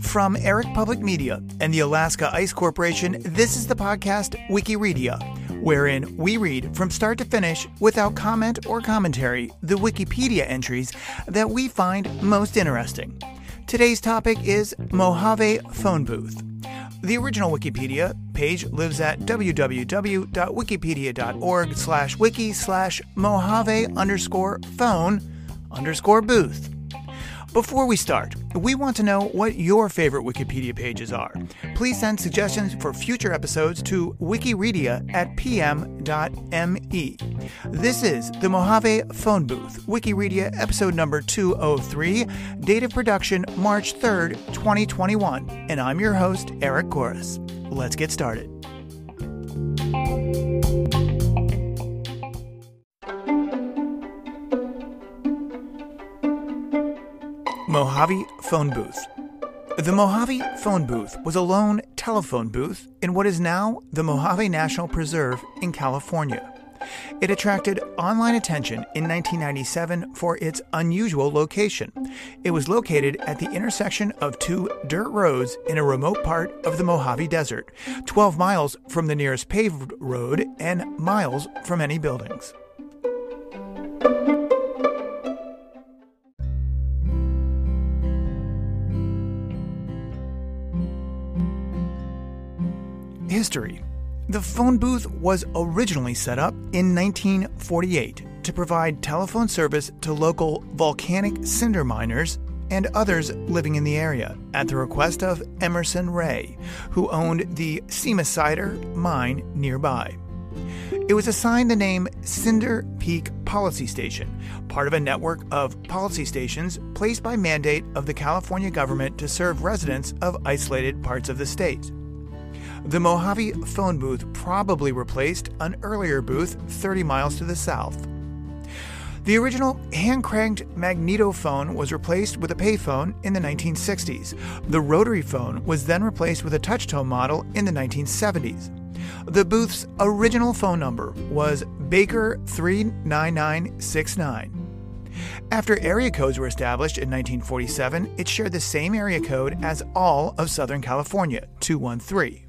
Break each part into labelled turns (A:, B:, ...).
A: From Eric Public Media and the Alaska Ice Corporation, this is the podcast Wikireadia, wherein we read from start to finish without comment or commentary the Wikipedia entries that we find most interesting. Today's topic is Mojave Phone Booth. The original Wikipedia page lives at www.wikipedia.org slash wiki slash Mojave underscore phone underscore booth. Before we start, we want to know what your favorite Wikipedia pages are. Please send suggestions for future episodes to wikireadia at pm.me. This is the Mojave Phone Booth, Wikireadia episode number 203, date of production March 3rd, 2021, and I'm your host, Eric Corus. Let's get started. Mojave Phone Booth. The Mojave Phone Booth was a lone telephone booth in what is now the Mojave National Preserve in California. It attracted online attention in 1997 for its unusual location. It was located at the intersection of two dirt roads in a remote part of the Mojave Desert, 12 miles from the nearest paved road and miles from any buildings. History The phone booth was originally set up in 1948 to provide telephone service to local volcanic cinder miners and others living in the area at the request of Emerson Ray, who owned the cinder mine nearby. It was assigned the name Cinder Peak Policy Station, part of a network of policy stations placed by mandate of the California government to serve residents of isolated parts of the state. The Mojave phone booth probably replaced an earlier booth 30 miles to the south. The original hand cranked magneto phone was replaced with a payphone in the 1960s. The rotary phone was then replaced with a touch tone model in the 1970s. The booth's original phone number was Baker 39969. After area codes were established in 1947, it shared the same area code as all of Southern California, 213.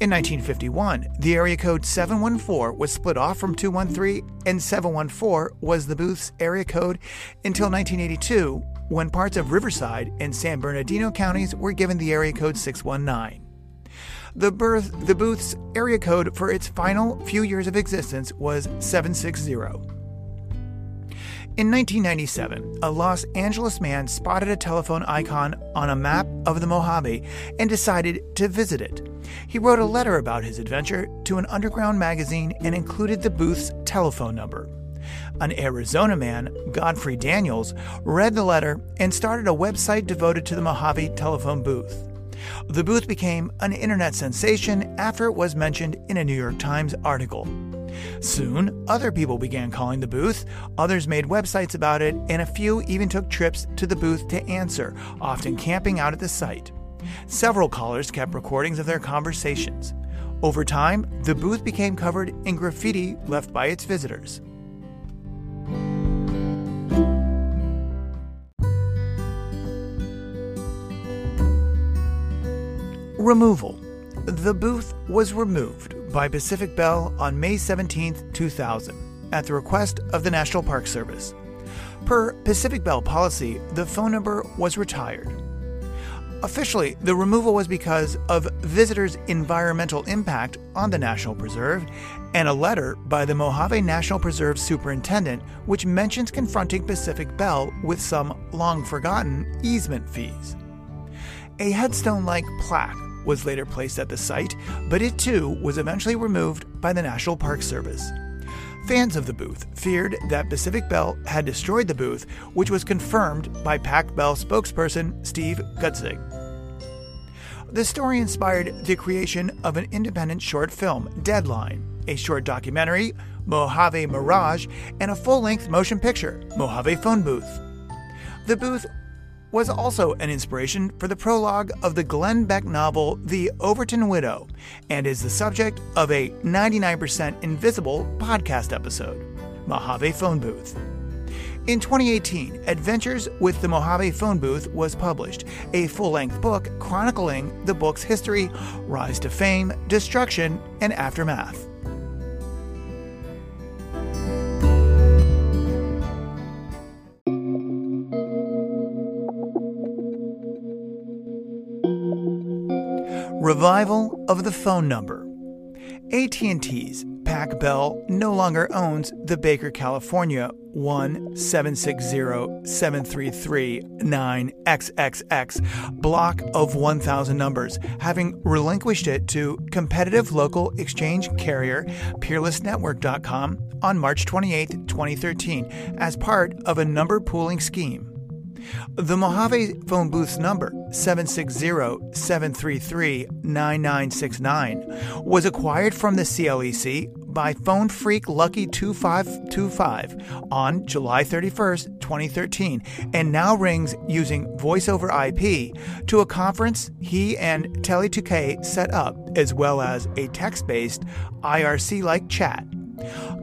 A: In 1951, the area code 714 was split off from 213, and 714 was the booth's area code until 1982, when parts of Riverside and San Bernardino counties were given the area code 619. The, birth, the booth's area code for its final few years of existence was 760. In 1997, a Los Angeles man spotted a telephone icon on a map of the Mojave and decided to visit it. He wrote a letter about his adventure to an underground magazine and included the booth's telephone number. An Arizona man, Godfrey Daniels, read the letter and started a website devoted to the Mojave telephone booth. The booth became an internet sensation after it was mentioned in a New York Times article. Soon, other people began calling the booth, others made websites about it, and a few even took trips to the booth to answer, often camping out at the site. Several callers kept recordings of their conversations. Over time, the booth became covered in graffiti left by its visitors. Removal. The booth was removed by Pacific Bell on May 17, 2000, at the request of the National Park Service. Per Pacific Bell policy, the phone number was retired. Officially, the removal was because of visitors' environmental impact on the National Preserve and a letter by the Mojave National Preserve superintendent which mentions confronting Pacific Bell with some long forgotten easement fees. A headstone like plaque was later placed at the site, but it too was eventually removed by the National Park Service. Fans of the booth feared that Pacific Bell had destroyed the booth, which was confirmed by Pac Bell spokesperson Steve Gutzig. The story inspired the creation of an independent short film, Deadline, a short documentary, Mojave Mirage, and a full length motion picture, Mojave Phone Booth. The booth was also an inspiration for the prologue of the Glenn Beck novel The Overton Window and is the subject of a 99% Invisible podcast episode, Mojave Phone Booth. In 2018, Adventures with the Mojave Phone Booth was published, a full length book chronicling the book's history, rise to fame, destruction, and aftermath. Revival of the phone number. AT&T's Pac Bell no longer owns the Baker, California 1-760-733-9XXX block of 1000 numbers, having relinquished it to competitive local exchange carrier PeerlessNetwork.com on March 28, 2013, as part of a number pooling scheme. The Mojave phone booth's number, 760 733 9969, was acquired from the CLEC by phone phreak Lucky 2525 on July 31st, 2013, and now rings using voice over IP to a conference he and Tele2K set up, as well as a text based IRC like chat.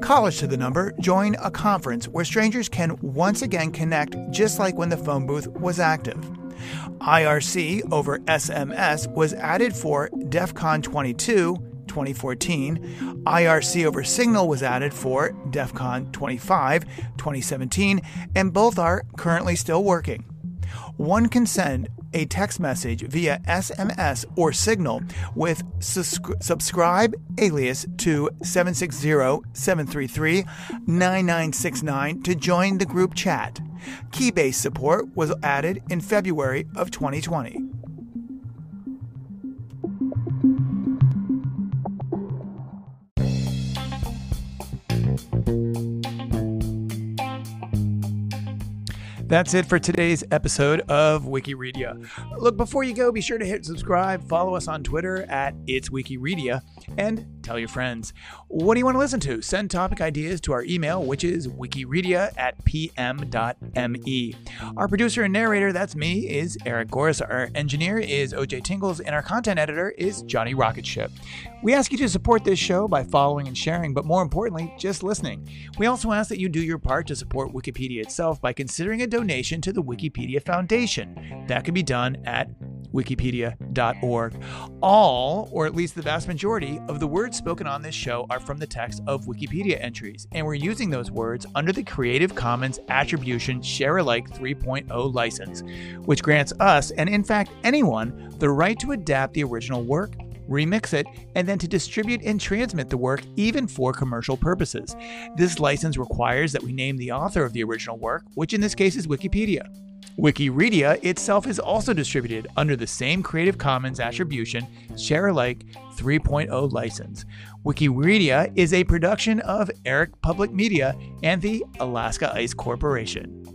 A: Callers to the number join a conference where strangers can once again connect just like when the phone booth was active. IRC over SMS was added for DEF CON 22 2014. IRC over Signal was added for DEF CON 25 2017, and both are currently still working. One can send a text message via SMS or Signal with subscribe alias to 760-733-9969 to join the group chat. Keybase support was added in February of 2020. That's it for today's episode of Wikireadia. Look, before you go, be sure to hit subscribe, follow us on Twitter at It's Wikireadia, and tell your friends. What do you want to listen to? Send topic ideas to our email, which is wikireadia at pm.me. Our producer and narrator, that's me, is Eric Goris. Our engineer is OJ Tingles, and our content editor is Johnny Rocketship. We ask you to support this show by following and sharing, but more importantly, just listening. We also ask that you do your part to support Wikipedia itself by considering a donation to the Wikipedia Foundation. That can be done at wikipedia.org. All, or at least the vast majority, of the words spoken on this show are from the text of Wikipedia entries, and we're using those words under the Creative Commons Attribution Share Alike 3.0 license, which grants us, and in fact anyone, the right to adapt the original work remix it, and then to distribute and transmit the work even for commercial purposes. This license requires that we name the author of the original work, which in this case is Wikipedia. Wikireadia itself is also distributed under the same Creative Commons Attribution Share Alike 3.0 license. Wikireadia is a production of Eric Public Media and the Alaska Ice Corporation.